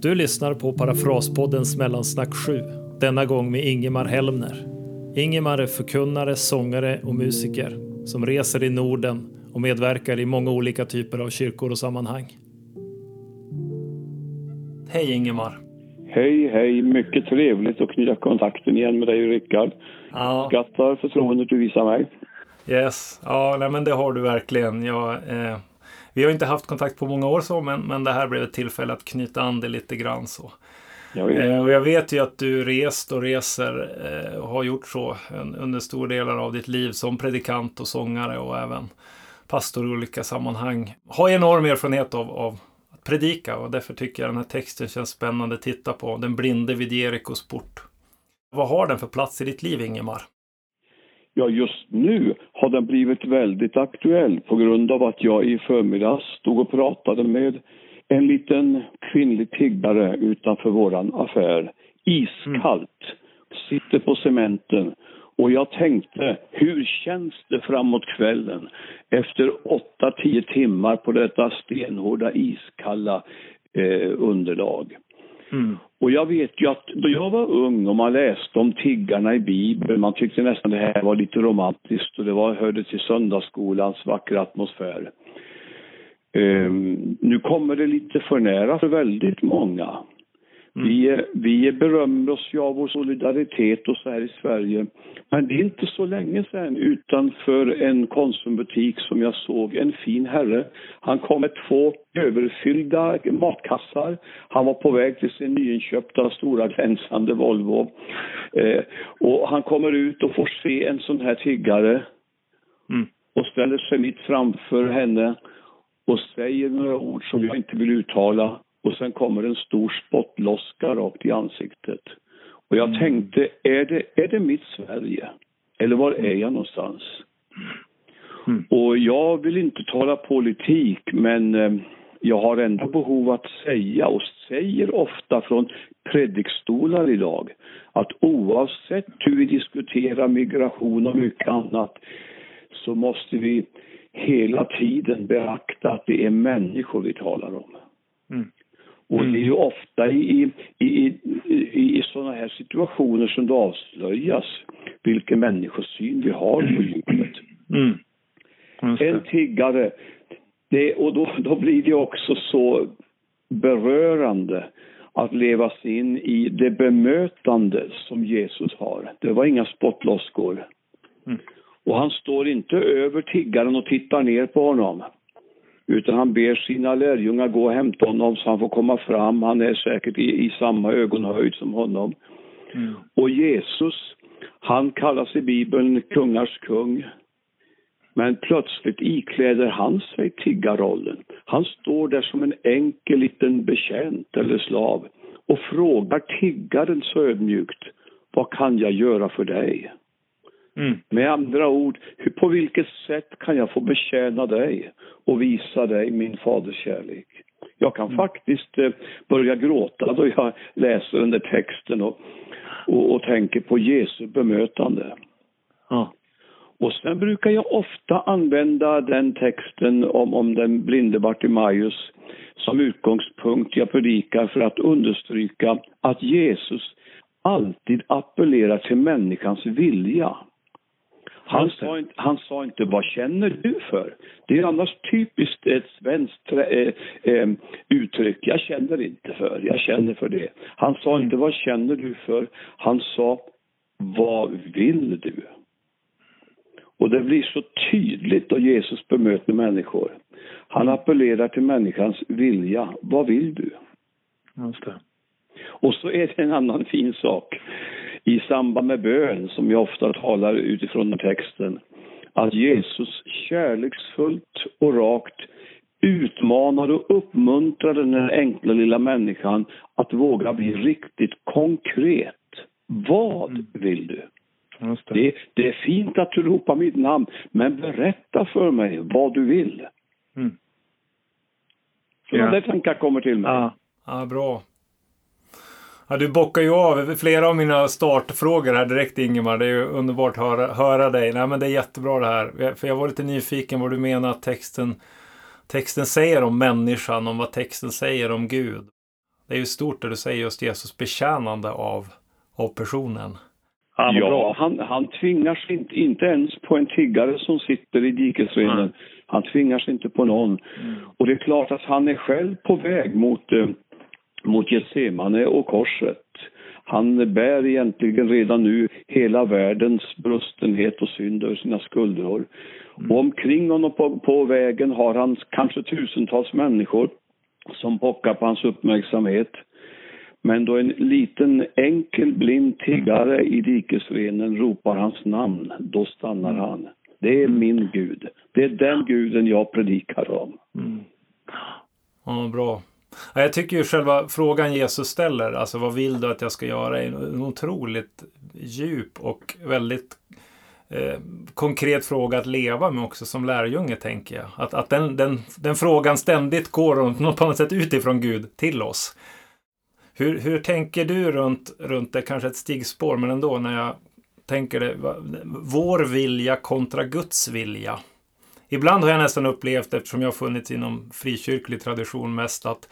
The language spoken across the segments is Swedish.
Du lyssnar på Parafraspoddens Mellansnack 7, denna gång med Ingemar Helmner. Ingemar är förkunnare, sångare och musiker som reser i Norden och medverkar i många olika typer av kyrkor och sammanhang. Hej Ingemar! Hej, hej! Mycket trevligt att knyta kontakten igen med dig Rickard. Ja. Skattar förtroendet du visar mig. Yes, ja nej, men det har du verkligen. Jag, eh, vi har inte haft kontakt på många år så, men, men det här blev ett tillfälle att knyta an det lite grann så. Eh, och jag vet ju att du rest och reser eh, och har gjort så under stora delar av ditt liv som predikant och sångare och även pastor i olika sammanhang. Har enorm erfarenhet av, av predika och därför tycker jag den här texten känns spännande att titta på. Den blinde vid Jerikos port. Vad har den för plats i ditt liv, Ingemar? Ja, just nu har den blivit väldigt aktuell på grund av att jag i förmiddags stod och pratade med en liten kvinnlig tiggare utanför våran affär. Iskallt. Sitter på cementen. Och jag tänkte, hur känns det framåt kvällen efter 8-10 timmar på detta stenhårda iskalla eh, underlag? Mm. Och jag vet ju att då jag var ung och man läste om tiggarna i Bibeln, man tyckte nästan det här var lite romantiskt och det var, hörde till söndagsskolans vackra atmosfär. Um, nu kommer det lite för nära för väldigt många. Mm. Vi, vi berömmer oss ju av vår solidaritet och så här i Sverige. Men det är inte så länge sedan utanför en Konsumbutik som jag såg en fin herre. Han kom med två överfyllda matkassar. Han var på väg till sin nyinköpta stora glänsande Volvo. Eh, och han kommer ut och får se en sån här tiggare mm. och ställer sig mitt framför henne och säger några ord som jag inte vill uttala och sen kommer en stor spottloska rakt i ansiktet. Och jag mm. tänkte, är det, är det mitt Sverige? Eller var är jag någonstans? Mm. Och jag vill inte tala politik, men eh, jag har ändå behov att säga och säger ofta från predikstolar idag att oavsett hur vi diskuterar migration och mycket annat så måste vi hela tiden beakta att det är människor vi talar om. Mm. Och det är ju ofta i, i, i, i sådana här situationer som det avslöjas vilken människosyn vi har på djupet. Mm. En tiggare, det, och då, då blir det också så berörande att leva sig in i det bemötande som Jesus har. Det var inga spottloskor. Mm. Och han står inte över tiggaren och tittar ner på honom. Utan han ber sina lärjungar gå och hämta honom så han får komma fram. Han är säkert i, i samma ögonhöjd som honom. Mm. Och Jesus, han kallas i Bibeln kungars kung. Men plötsligt ikläder han sig tiggarrollen. Han står där som en enkel liten betjänt eller slav och frågar tiggaren så ödmjukt, vad kan jag göra för dig? Mm. Med andra ord, på vilket sätt kan jag få betjäna dig och visa dig min faders kärlek? Jag kan mm. faktiskt eh, börja gråta då jag läser den där texten och, och, och tänker på Jesu bemötande. Ja. Och sen brukar jag ofta använda den texten om, om den blinde Bartimaeus som utgångspunkt jag predikar för att understryka att Jesus alltid appellerar till människans vilja. Han sa, inte, han sa inte vad känner du för? Det är annars typiskt ett svenskt äh, äh, uttryck. Jag känner inte för, jag känner för det. Han sa mm. inte vad känner du för? Han sa vad vill du? Och det blir så tydligt då Jesus bemöter människor. Han mm. appellerar till människans vilja. Vad vill du? Just det. Och så är det en annan fin sak i samband med bön, som jag ofta talar utifrån den texten, att Jesus kärleksfullt och rakt utmanar och uppmuntrar den här enkla lilla människan att våga bli riktigt konkret. Vad mm. vill du? Det. Det, det. är fint att du ropar mitt namn, men berätta för mig vad du vill. Mm. Sådana ja. där tankar kommer till mig. Ja, ja bra. Ja, du bockar ju av flera av mina startfrågor här direkt Ingemar. Det är ju underbart att höra, höra dig. Nej, men det är jättebra det här. För jag var lite nyfiken vad du menar att texten, texten säger om människan, om vad texten säger om Gud. Det är ju stort det du säger just Jesus betjänande av, av personen. Ja, han, han tvingar sig inte, inte ens på en tiggare som sitter i dikesrenen. Mm. Han tvingar sig inte på någon. Mm. Och det är klart att han är själv på väg mot, eh, mot Getsemane och korset. Han bär egentligen redan nu hela världens brustenhet och synd över sina skuldror. Mm. Och omkring honom på, på vägen har han kanske tusentals människor som pockar på hans uppmärksamhet. Men då en liten enkel blind tiggare i dikesrenen ropar hans namn, då stannar mm. han. Det är min Gud. Det är den guden jag predikar om. Mm. Ja, bra. Jag tycker ju själva frågan Jesus ställer, alltså vad vill du att jag ska göra, är en otroligt djup och väldigt eh, konkret fråga att leva med också som lärjunge, tänker jag. Att, att den, den, den frågan ständigt går på något sätt utifrån Gud till oss. Hur, hur tänker du runt, runt det, kanske ett stigspår, men ändå när jag tänker det, vår vilja kontra Guds vilja. Ibland har jag nästan upplevt, eftersom jag har funnits inom frikyrklig tradition mest, att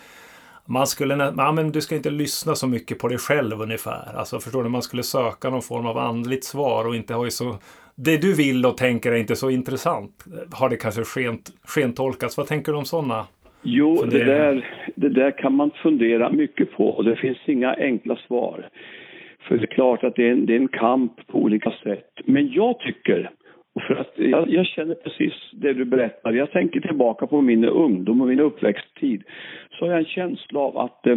man skulle, ja, men du ska inte lyssna så mycket på dig själv ungefär. Alltså förstår du, man skulle söka någon form av andligt svar och inte ha så... Det du vill och tänker är inte så intressant. Har det kanske skent, skentolkats? Vad tänker du om sådana Jo, det där, det där kan man fundera mycket på och det finns inga enkla svar. För det är klart att det är en, det är en kamp på olika sätt. Men jag tycker, för att jag, jag, känner precis det du berättar, jag tänker tillbaka på min ungdom och min uppväxttid, så har jag en känsla av att eh,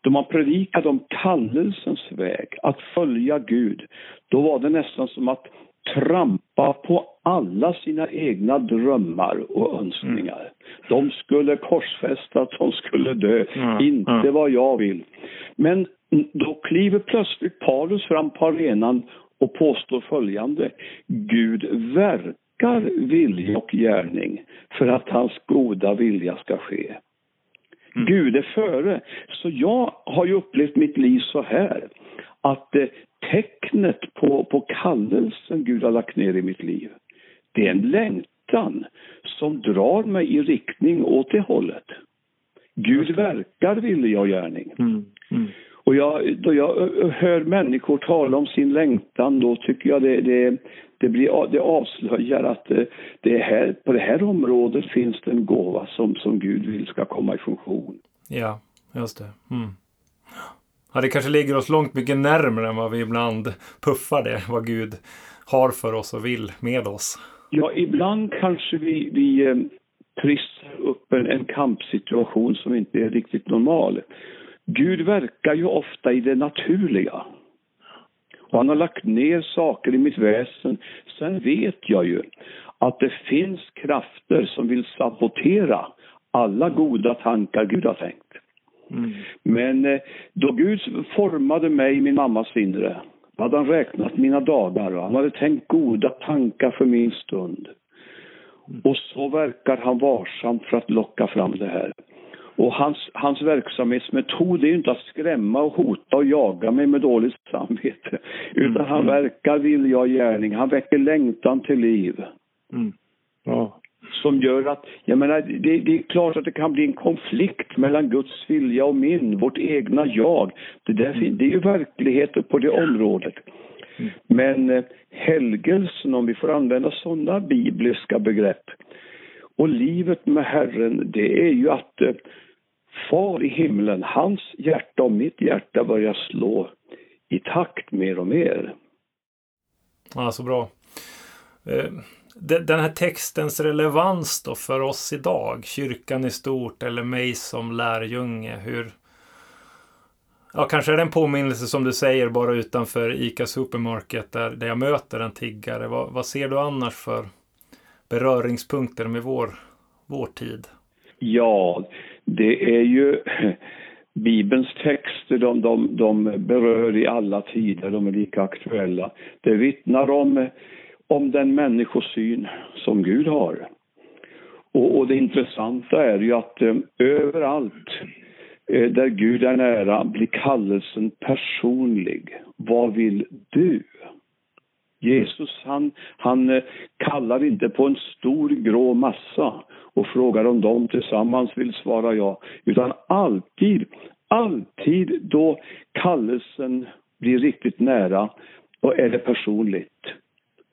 då man predikade om kallelsens väg, att följa Gud, då var det nästan som att trampa på alla sina egna drömmar och önskningar. Mm. De skulle korsfästas, de skulle dö, mm. inte mm. vad jag vill. Men då kliver plötsligt Paulus fram på arenan och påstår följande. Gud verkar vilja och gärning för att hans goda vilja ska ske. Mm. Gud är före. Så jag har ju upplevt mitt liv så här att eh, tecknet på, på kallelsen Gud har lagt ner i mitt liv, det är en längtan som drar mig i riktning åt det hållet. Gud verkar vilja och gärning. Mm. Mm. Och jag, då jag hör människor tala om sin längtan, då tycker jag det, det, det, blir, det avslöjar att eh, det här, på det här området finns det en gåva som, som Gud vill ska komma i funktion. Ja, just det. Mm. Ja, det kanske ligger oss långt mycket närmare än vad vi ibland puffar det, vad Gud har för oss och vill med oss. Ja, ibland kanske vi, vi eh, trissar upp en, en kampsituation som inte är riktigt normal. Gud verkar ju ofta i det naturliga. Och han har lagt ner saker i mitt väsen. Sen vet jag ju att det finns krafter som vill sabotera alla goda tankar Gud har tänkt. Mm. Men eh, då Gud formade mig i min mammas inre hade han räknat mina dagar och han hade tänkt goda tankar för min stund. Mm. Och så verkar han varsamt för att locka fram det här. Och hans, hans verksamhetsmetod är ju inte att skrämma och hota och jaga mig med dåligt samvete. Utan mm. han verkar vilja och gärning. Han väcker längtan till liv. Mm. Ja. Som gör att, jag menar, det, det, är klart att det kan bli en konflikt mellan Guds vilja och min, vårt egna jag. Det, där, mm. det är ju verkligheten på det området. Mm. Men eh, helgelsen, om vi får använda sådana bibliska begrepp, och livet med Herren, det är ju att eh, Far i himlen, hans hjärta och mitt hjärta börjar slå i takt mer och mer. Ja, så bra. Eh, den här textens relevans då för oss idag, kyrkan i stort eller mig som lärjunge, hur... Ja, kanske är det en påminnelse som du säger bara utanför ICA Supermarket där, där jag möter en tiggare. Vad, vad ser du annars för beröringspunkter med vår, vår tid? Ja, det är ju Bibelns texter, de, de, de berör i alla tider, de är lika aktuella. Det vittnar om, om den människosyn som Gud har. Och, och det intressanta är ju att eh, överallt eh, där Gud är nära blir kallelsen personlig. Vad vill du? Jesus han, han eh, kallar inte på en stor grå massa och frågar om de tillsammans vill svara ja, utan alltid, alltid då kallelsen blir riktigt nära, då är det personligt.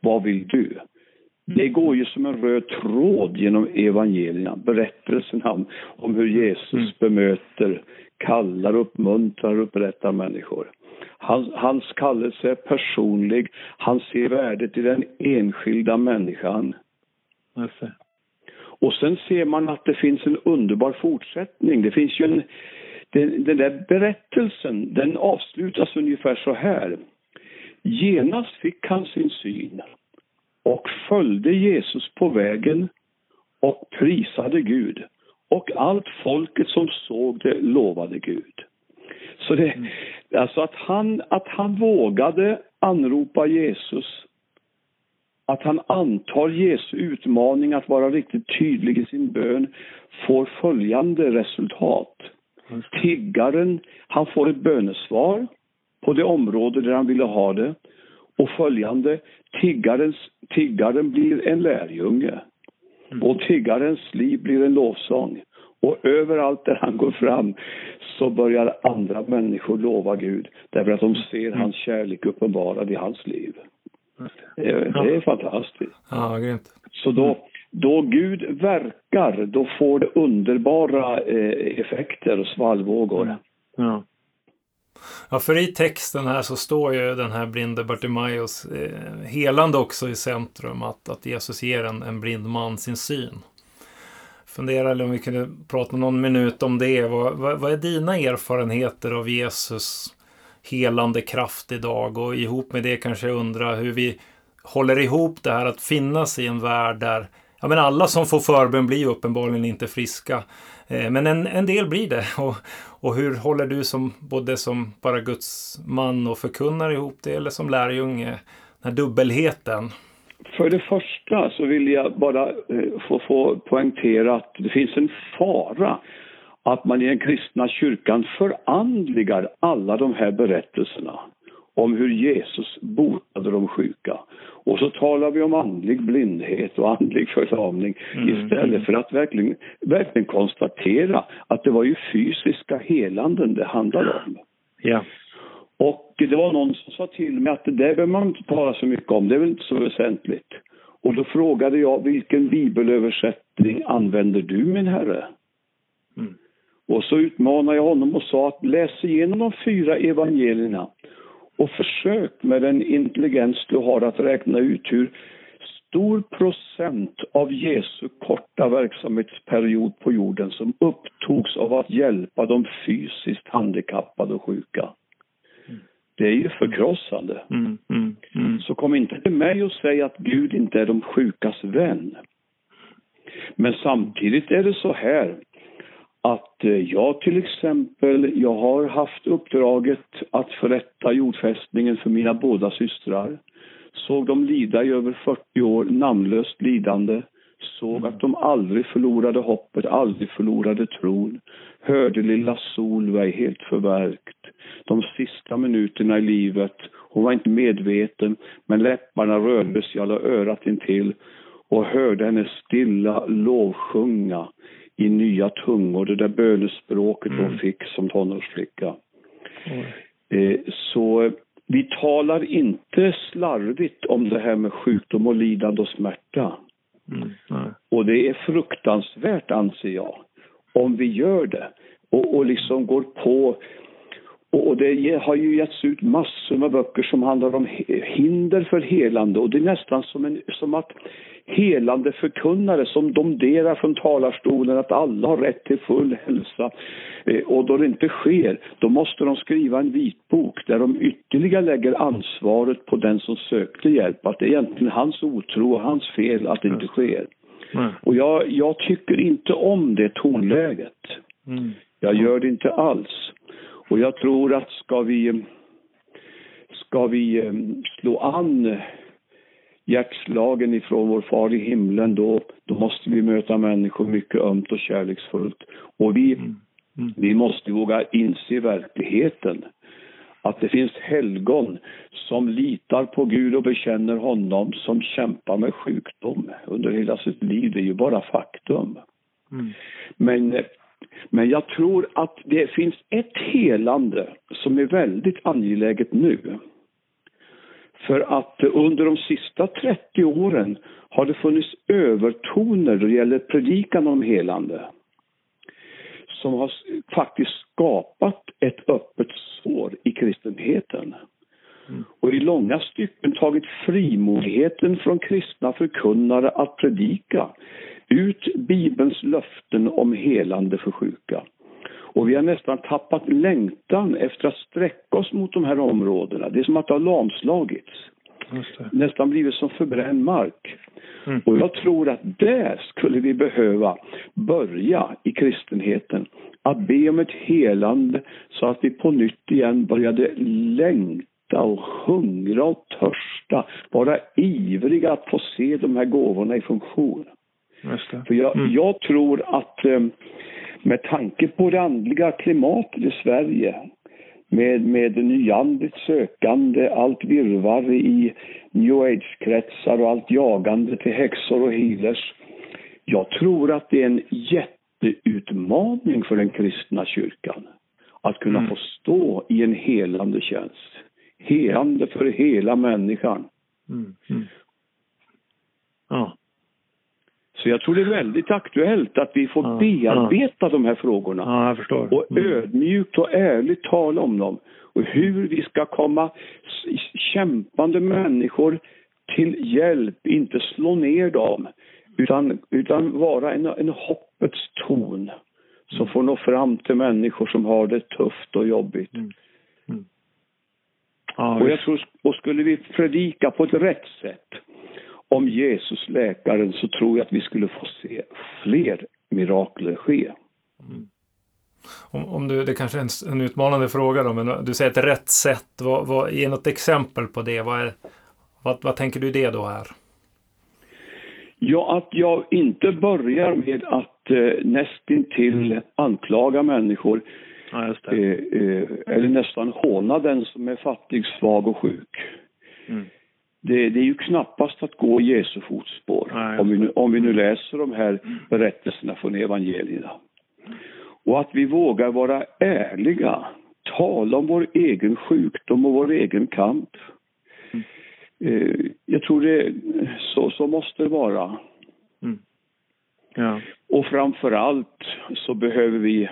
Vad vill du? Det går ju som en röd tråd genom evangelierna, berättelserna om, om hur Jesus mm. bemöter, kallar, uppmuntrar och upprättar människor. Hans, hans kallelse är personlig, han ser värdet i den enskilda människan. Och sen ser man att det finns en underbar fortsättning. Det finns ju en, den, den där berättelsen, den avslutas ungefär så här. Genast fick han sin syn och följde Jesus på vägen och prisade Gud. Och allt folket som såg det lovade Gud. Så det, mm. alltså att han, att han vågade anropa Jesus, att han antar Jesu utmaning att vara riktigt tydlig i sin bön, får följande resultat. Tiggaren, han får ett bönesvar på det område där han ville ha det. Och följande, tiggarens, tiggaren blir en lärjunge. Mm. Och tiggarens liv blir en lovsång. Och överallt där han går fram så börjar andra människor lova Gud därför att de ser mm. hans kärlek uppenbarad i hans liv. Det är, fantastiskt. Ja, grymt. Så då, då Gud verkar, då får det underbara eh, effekter och svallvågor. Ja. Ja, för i texten här så står ju den här blinde Bartimaeus eh, helande också i centrum. Att, att Jesus ger en, en blind man sin syn. Funderar om vi kunde prata någon minut om det. Vad, vad, vad är dina erfarenheter av Jesus helande kraft idag? Och ihop med det kanske jag undrar hur vi håller ihop det här att finnas i en värld där ja, men alla som får förbön blir uppenbarligen inte friska. Eh, men en, en del blir det. Och, och hur håller du som både som bara Guds man och förkunnar ihop det eller som lärjunge, den här dubbelheten? För det första så vill jag bara eh, få, få poängtera att det finns en fara att man i den kristna kyrkan förandligar alla de här berättelserna om hur Jesus botade de sjuka. Och så talar vi om andlig blindhet och andlig förlamning mm. istället för att verkligen, verkligen konstatera att det var ju fysiska helanden det handlade om. Ja. Och det var någon som sa till mig att det där behöver man inte tala så mycket om, det är väl inte så väsentligt. Och då frågade jag vilken bibelöversättning använder du min herre? Och så utmanade jag honom och sa att läs igenom de fyra evangelierna och försök med den intelligens du har att räkna ut hur stor procent av Jesu korta verksamhetsperiod på jorden som upptogs av att hjälpa de fysiskt handikappade och sjuka. Det är ju förkrossande. Mm, mm, mm. Så kom inte till mig och säg att Gud inte är de sjukas vän. Men samtidigt är det så här att eh, jag till exempel, jag har haft uppdraget att förrätta jordfästningen för mina båda systrar. Såg dem lida i över 40 år, namnlöst lidande. Såg mm. att de aldrig förlorade hoppet, aldrig förlorade tron. Hörde lilla Solveig helt förverkt. De sista minuterna i livet. Hon var inte medveten, men läpparna rördes, jag la örat intill och hörde henne stilla lovsjunga i nya tungor, det där bönespråket mm. hon fick som tonårsflicka. Mm. Eh, så vi talar inte slarvigt om det här med sjukdom och lidande och smärta. Mm. Och det är fruktansvärt, anser jag, om vi gör det och, och liksom går på och det har ju getts ut massor med böcker som handlar om hinder för helande och det är nästan som, en, som att helande förkunnare som domderar från talarstolen att alla har rätt till full hälsa. Eh, och då det inte sker, då måste de skriva en vitbok där de ytterligare lägger ansvaret på den som sökte hjälp. Att det är egentligen hans otro och hans fel att det inte sker. Mm. Och jag, jag, tycker inte om det tonläget. Mm. Jag gör det inte alls. Och jag tror att ska vi, ska vi eh, slå an hjärtslagen ifrån vår far i himlen, då, då måste vi möta människor mycket ömt och kärleksfullt. Och vi, mm. Mm. Vi måste våga inse verkligheten. Att det finns helgon som litar på Gud och bekänner honom som kämpar med sjukdom under hela sitt liv. Det är ju bara faktum. Mm. Men, men jag tror att det finns ett helande som är väldigt angeläget nu. För att under de sista 30 åren har det funnits övertoner då det gäller predikan om helande som har faktiskt skapat ett öppet sår i kristenheten. Mm. Och i långa stycken tagit frimodigheten från kristna förkunnare att predika ut Bibelns löften om helande för sjuka. Och vi har nästan tappat längtan efter att sträcka oss mot de här områdena. Det är som att det har lamslagits. Nästan blivit som förbränd mark. Mm. Och jag tror att där skulle vi behöva börja i kristenheten. Att be om ett helande så att vi på nytt igen började längta och hungra och törsta. Vara ivriga att få se de här gåvorna i funktion. För jag, mm. jag tror att eh, med tanke på det andliga klimatet i Sverige med, med nyandligt sökande, allt virvar i new age-kretsar och allt jagande till häxor och healers. Jag tror att det är en jätteutmaning för den kristna kyrkan att kunna mm. få stå i en helande tjänst. Helande för hela människan. Mm. Mm. Ja. Så jag tror det är väldigt aktuellt att vi får ja, bearbeta ja. de här frågorna. Ja, jag förstår. Och mm. ödmjukt och ärligt tala om dem. Och hur vi ska komma kämpande människor till hjälp, inte slå ner dem. Utan, utan vara en, en hoppets ton som får nå fram till människor som har det tufft och jobbigt. Mm. Mm. Ja, och jag tror, och skulle vi predika på ett rätt sätt om Jesus läkaren så tror jag att vi skulle få se fler mirakler ske. Mm. Om, om du, det kanske är en, en utmanande fråga då, men du säger ett rätt sätt. Vad, vad, ge något exempel på det. Vad, är, vad, vad tänker du det då här? Ja, att jag inte börjar med att eh, nästintill anklaga människor. Ja, eh, eh, eller nästan håna den som är fattig, svag och sjuk. Mm det, det, är ju knappast att gå Jesu fotspår Nej, om, vi nu, om vi nu läser de här berättelserna från evangelierna. Och att vi vågar vara ärliga, tala om vår egen sjukdom och vår egen kamp. Mm. Jag tror det, så, så måste det vara. Mm. Ja. Och framför allt så behöver vi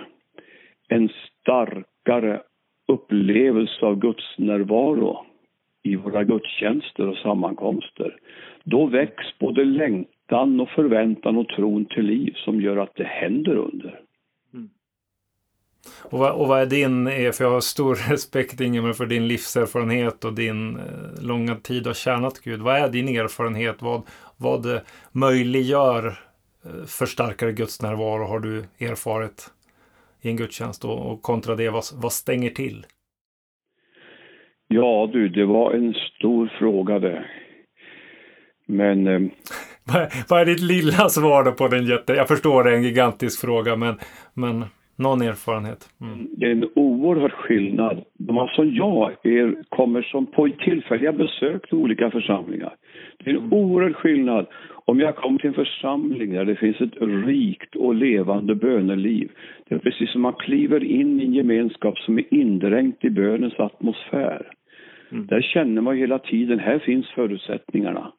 en starkare upplevelse av Guds närvaro i våra gudstjänster och sammankomster. Då väcks både längtan och förväntan och tron till liv som gör att det händer under. Mm. Och, vad, och vad är din, eh, för jag har stor respekt Ingemar för din livserfarenhet och din eh, långa tid har tjänat Gud. Vad är din erfarenhet? Vad, vad eh, möjliggör eh, för starkare gudsnärvaro har du erfarit i en gudstjänst och, och kontra det, vad, vad stänger till? Ja du, det var en stor fråga det. Men... Eh, Vad är ditt lilla svar då på den jätte... Jag förstår det är en gigantisk fråga, men, men någon erfarenhet? Mm. Det är en oerhörd skillnad. De som jag är, kommer som på tillfälliga besök till olika församlingar. Det är en mm. oerhörd skillnad om jag kommer till en församling där det finns ett rikt och levande böneliv. Det är precis som man kliver in i en gemenskap som är indränkt i bönens atmosfär. Mm. Där känner man hela tiden, här finns förutsättningarna.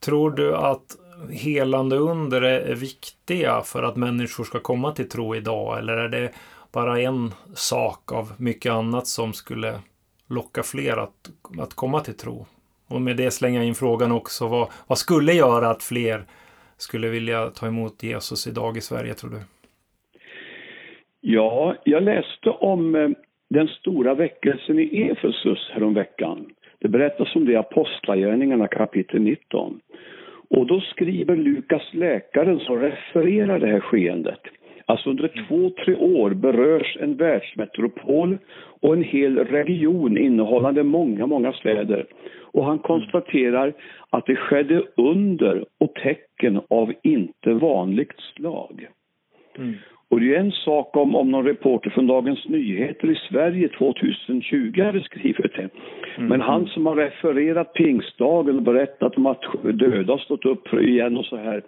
Tror du att helande under är viktiga för att människor ska komma till tro idag? Eller är det bara en sak av mycket annat som skulle locka fler att, att komma till tro? Och med det slänga in frågan också, vad, vad skulle göra att fler skulle vilja ta emot Jesus idag i Sverige, tror du? Ja, jag läste om eh, den stora väckelsen i Efesus häromveckan. Det berättas om det i Apostlagärningarna kapitel 19. Och då skriver Lukas läkaren som refererar det här skeendet. Alltså under två, tre år berörs en världsmetropol och en hel region innehållande många, många städer. Och han konstaterar att det skedde under och tecken av inte vanligt slag. Mm. Och det är en sak om, om någon reporter från Dagens Nyheter i Sverige 2020 hade skrivit det. Mm. Men han som har refererat pingstdagen och berättat om att döda har stått upp igen och så här.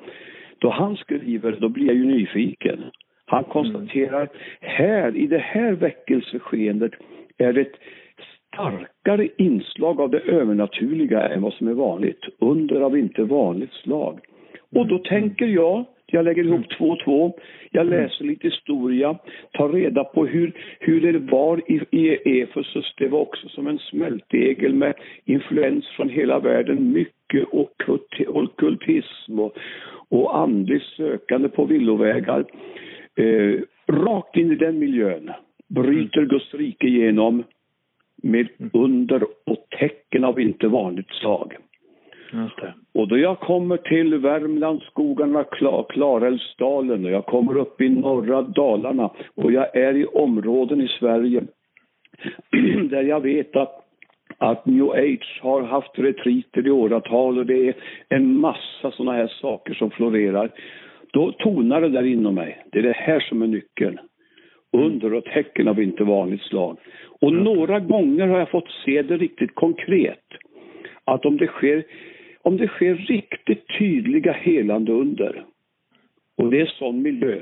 Då han skriver, då blir jag ju nyfiken. Han konstaterar, mm. här i det här väckelseskeendet är det ett starkare inslag av det övernaturliga än vad som är vanligt. Under av inte vanligt slag. Och då mm. tänker jag, jag lägger ihop två och två. Jag mm. läser lite historia, tar reda på hur, hur det var i, i Efesus. Det var också som en smältdegel med influens från hela världen. Mycket ockultism och, och andligt sökande på villovägar. Eh, rakt in i den miljön bryter mm. Guds rike igenom med under och tecken av inte vanligt slag. Och då jag kommer till Värmlandsskogarna, Klar, Klarälvsdalen och jag kommer upp i norra Dalarna och jag är i områden i Sverige där jag vet att att new age har haft retriter i åratal och det är en massa sådana här saker som florerar. Då tonar det där inom mig. Det är det här som är nyckeln. Under och tecken av inte vanligt slag. Och några gånger har jag fått se det riktigt konkret. Att om det sker om det sker riktigt tydliga helande under och det är sån miljö,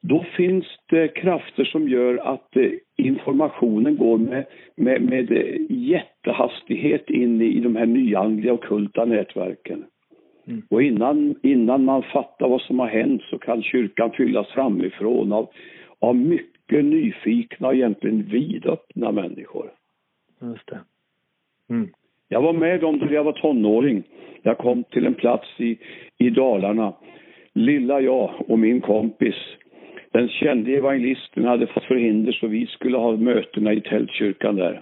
då finns det krafter som gör att eh, informationen går med, med, med jättehastighet in i de här nyandliga och kulta nätverken. Mm. Och innan, innan man fattar vad som har hänt så kan kyrkan fyllas framifrån av, av mycket nyfikna och egentligen vidöppna människor. Just det. Mm. Jag var med om det när jag var tonåring. Jag kom till en plats i, i Dalarna. Lilla jag och min kompis, den kände evangelisten, hade fått förhinder så vi skulle ha mötena i tältkyrkan där.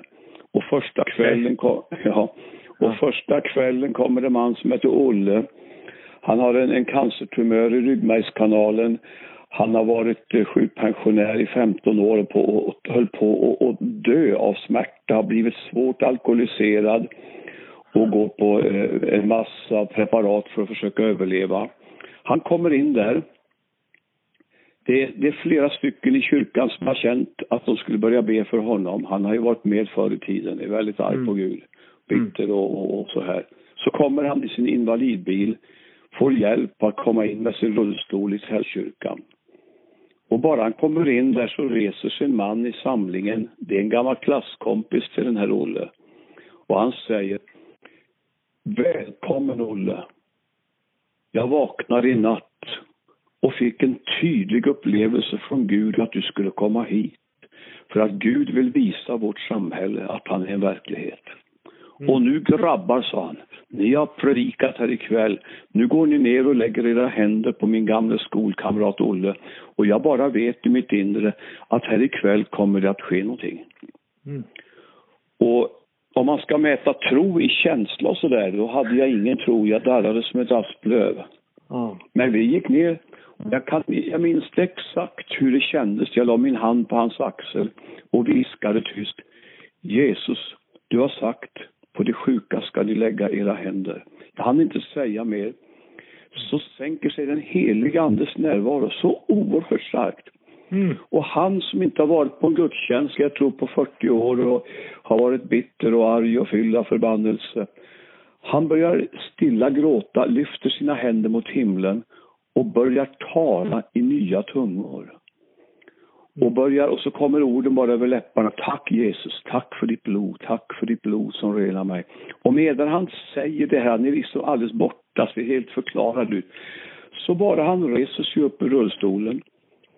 Och första kvällen kom, ja, och första kvällen kommer en man som heter Olle. Han har en, en cancertumör i ryggmärgskanalen. Han har varit eh, sjukpensionär i 15 år och, på, och höll på att dö av smärta, har blivit svårt alkoholiserad och går på eh, en massa preparat för att försöka överleva. Han kommer in där. Det, det, är flera stycken i kyrkan som har känt att de skulle börja be för honom. Han har ju varit med förr i tiden, är väldigt arg på mm. Gud, bitter och, och, och, så här. Så kommer han i sin invalidbil, får hjälp att komma in med sin rullstol i kyrkan. Och bara han kommer in där så reser sig en man i samlingen. Det är en gammal klasskompis till den här Olle. Och han säger Välkommen Olle. Jag vaknade i natt och fick en tydlig upplevelse från Gud att du skulle komma hit. För att Gud vill visa vårt samhälle att han är en verklighet. Mm. Och nu grabbar, sa han, ni har predikat här ikväll. Nu går ni ner och lägger era händer på min gamla skolkamrat Olle. Och jag bara vet i mitt inre att här ikväll kommer det att ske någonting. Mm. Och om man ska mäta tro i känsla och sådär, då hade jag ingen tro. Jag darrade som ett asplöv. Mm. Men vi gick ner. Jag, kan, jag minns exakt hur det kändes. Jag la min hand på hans axel och viskade tyst. Jesus, du har sagt, på de sjuka ska ni lägga era händer. Jag hann inte säga mer. Så sänker sig den heliga Andes närvaro så oerhört starkt. Mm. Och han som inte har varit på en gudstjänst, jag tror på 40 år och har varit bitter och arg och fylld av förbannelse. Han börjar stilla gråta, lyfter sina händer mot himlen och börjar tala i nya tungor. Och, börjar, och så kommer orden bara över läpparna. Tack Jesus, tack för ditt blod, tack för ditt blod som renar mig. Och medan han säger det här, han är liksom alldeles borta, ser helt förklarad ut. Så bara han reser sig upp ur rullstolen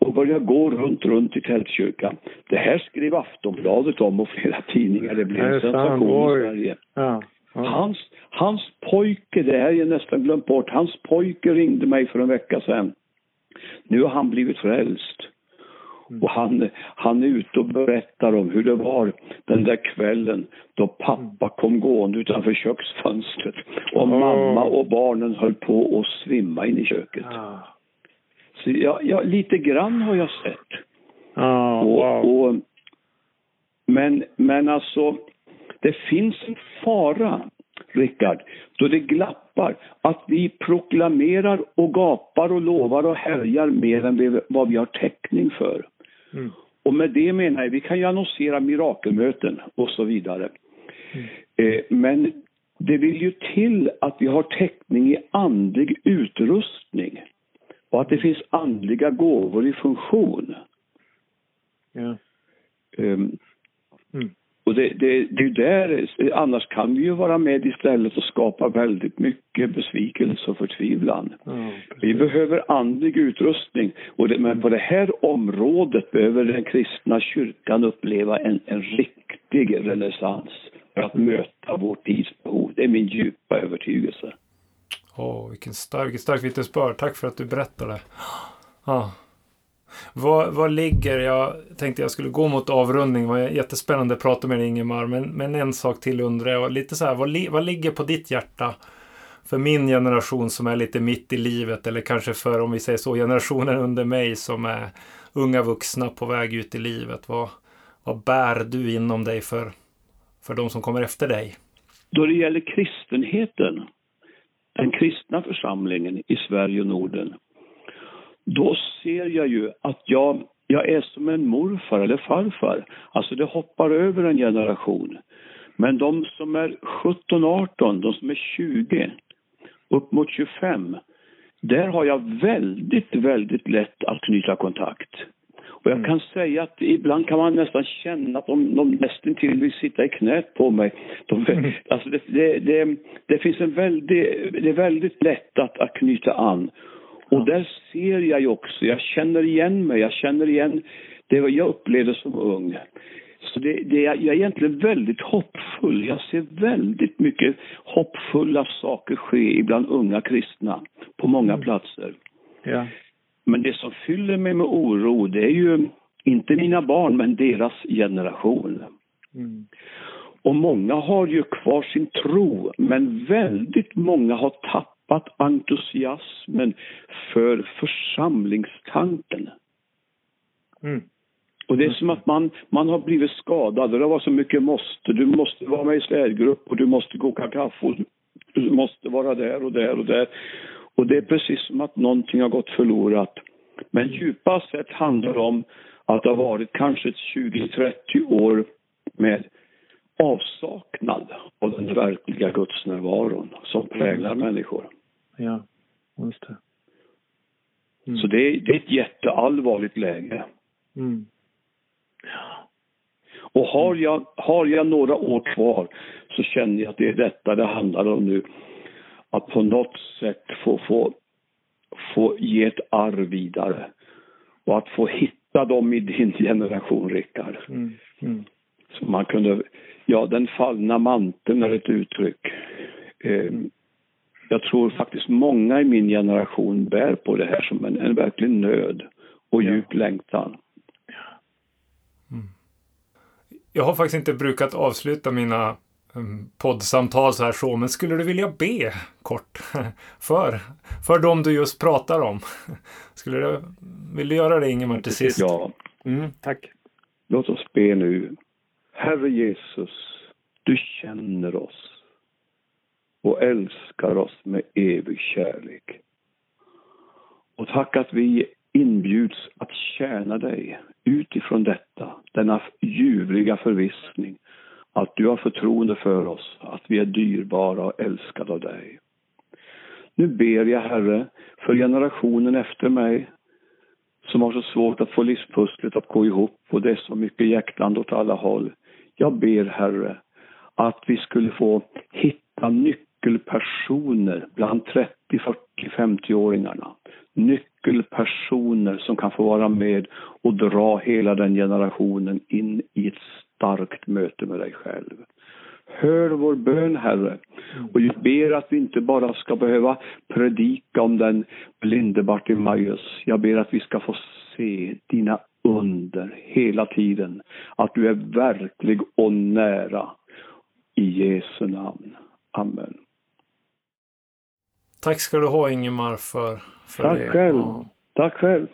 och började gå runt, runt i tältkyrkan. Det här skrev Aftonbladet om och flera tidningar. Det blev en sensation i Sverige. Ja, ja. Hans, hans pojke, det här är jag nästan glömt bort, hans pojke ringde mig för en vecka sedan. Nu har han blivit frälst. Mm. Och han, han är ute och berättar om hur det var den där kvällen då pappa kom gående utanför köksfönstret och oh. mamma och barnen höll på att svimma in i köket. Ah. Så jag, jag, lite grann har jag sett. Oh, och, wow. och, men, men alltså, det finns en fara, Rickard, då det glappar. Att vi proklamerar och gapar och lovar och härjar mer än vad vi har täckning för. Mm. Och med det menar jag, vi kan ju annonsera mirakelmöten och så vidare. Mm. Eh, men det vill ju till att vi har täckning i andlig utrustning och att det finns andliga gåvor i funktion. Ja. Um, mm. Och det, det, det är där, annars kan vi ju vara med istället och skapa väldigt mycket besvikelse och förtvivlan. Mm, vi behöver andlig utrustning, och det, men på det här området behöver den kristna kyrkan uppleva en, en riktig renässans för att möta vår tids behov. Det är min djupa övertygelse. Åh, oh, vilken stark, vilken stark vittnesbörd. Tack för att du berättade. Ah. Vad, vad ligger, jag tänkte jag skulle gå mot avrundning, det var jättespännande att prata med dig Ingemar, men, men en sak till undrar jag, lite så här, vad, vad ligger på ditt hjärta för min generation som är lite mitt i livet eller kanske för, om vi säger så, generationen under mig som är unga vuxna på väg ut i livet. Vad, vad bär du inom dig för, för de som kommer efter dig? Då det gäller kristenheten, den kristna församlingen i Sverige och Norden, då ser jag ju att jag, jag är som en morfar eller farfar. Alltså det hoppar över en generation. Men de som är 17, 18, de som är 20, upp mot 25, där har jag väldigt, väldigt lätt att knyta kontakt. Och jag mm. kan säga att ibland kan man nästan känna att de, de nästan till vill sitta i knät på mig. De, mm. alltså det, det, det, det, finns en väldigt, det är väldigt lätt att, att knyta an. Och där ser jag ju också, jag känner igen mig, jag känner igen det jag upplevde som ung. Så det, det, jag är egentligen väldigt hoppfull. Jag ser väldigt mycket hoppfulla saker ske ibland unga kristna på många mm. platser. Ja. Men det som fyller mig med oro, det är ju inte mina barn, men deras generation. Mm. Och många har ju kvar sin tro, men väldigt många har tappat entusiasmen för församlingstanken. Mm. Och det är som att man, man har blivit skadad och det var så mycket måste. Du måste vara med i städgrupp och du måste koka kaffe och du måste vara där och där och där. Och det är precis som att någonting har gått förlorat. Men djupast sett handlar det om att det har varit kanske 20-30 år med avsaknad av den verkliga gudsnärvaron som präglar människor. Ja, just det. Mm. Så det är, det är ett jätteallvarligt läge. Mm. Ja. Och har jag, har jag några år kvar så känner jag att det är detta det handlar om nu. Att på något sätt få, få, få ge ett arv vidare. Och att få hitta dem i din generation, Rickard. Mm. Mm. Så man kunde, ja den fallna manteln är ett uttryck. Eh, jag tror faktiskt många i min generation bär på det här som en, en verklig nöd och djup ja. längtan. Mm. Jag har faktiskt inte brukat avsluta mina poddsamtal så här så, men skulle du vilja be kort för, för dem du just pratar om? Skulle du, vill du göra det Ingemar till sist? Ja. Mm, tack. Låt oss be nu. Herre Jesus, du känner oss och älskar oss med evig kärlek. Och tack att vi inbjuds att tjäna dig utifrån detta, denna ljuvliga förvissning att du har förtroende för oss, att vi är dyrbara och älskade av dig. Nu ber jag, Herre, för generationen efter mig som har så svårt att få livspusslet att gå ihop och det är så mycket jäktande åt alla håll. Jag ber, Herre, att vi skulle få hitta nyckelpersoner bland 30, 40, 50-åringarna. Nyckelpersoner som kan få vara med och dra hela den generationen in i ett starkt möte med dig själv. Hör vår bön, Herre. Och jag ber att vi inte bara ska behöva predika om den blinde Bartimaeus. Jag ber att vi ska få se dina under hela tiden. Att du är verklig och nära. I Jesu namn. Amen. Tack ska du ha Ingemar för, för Tack det. själv. Ja. Tack själv.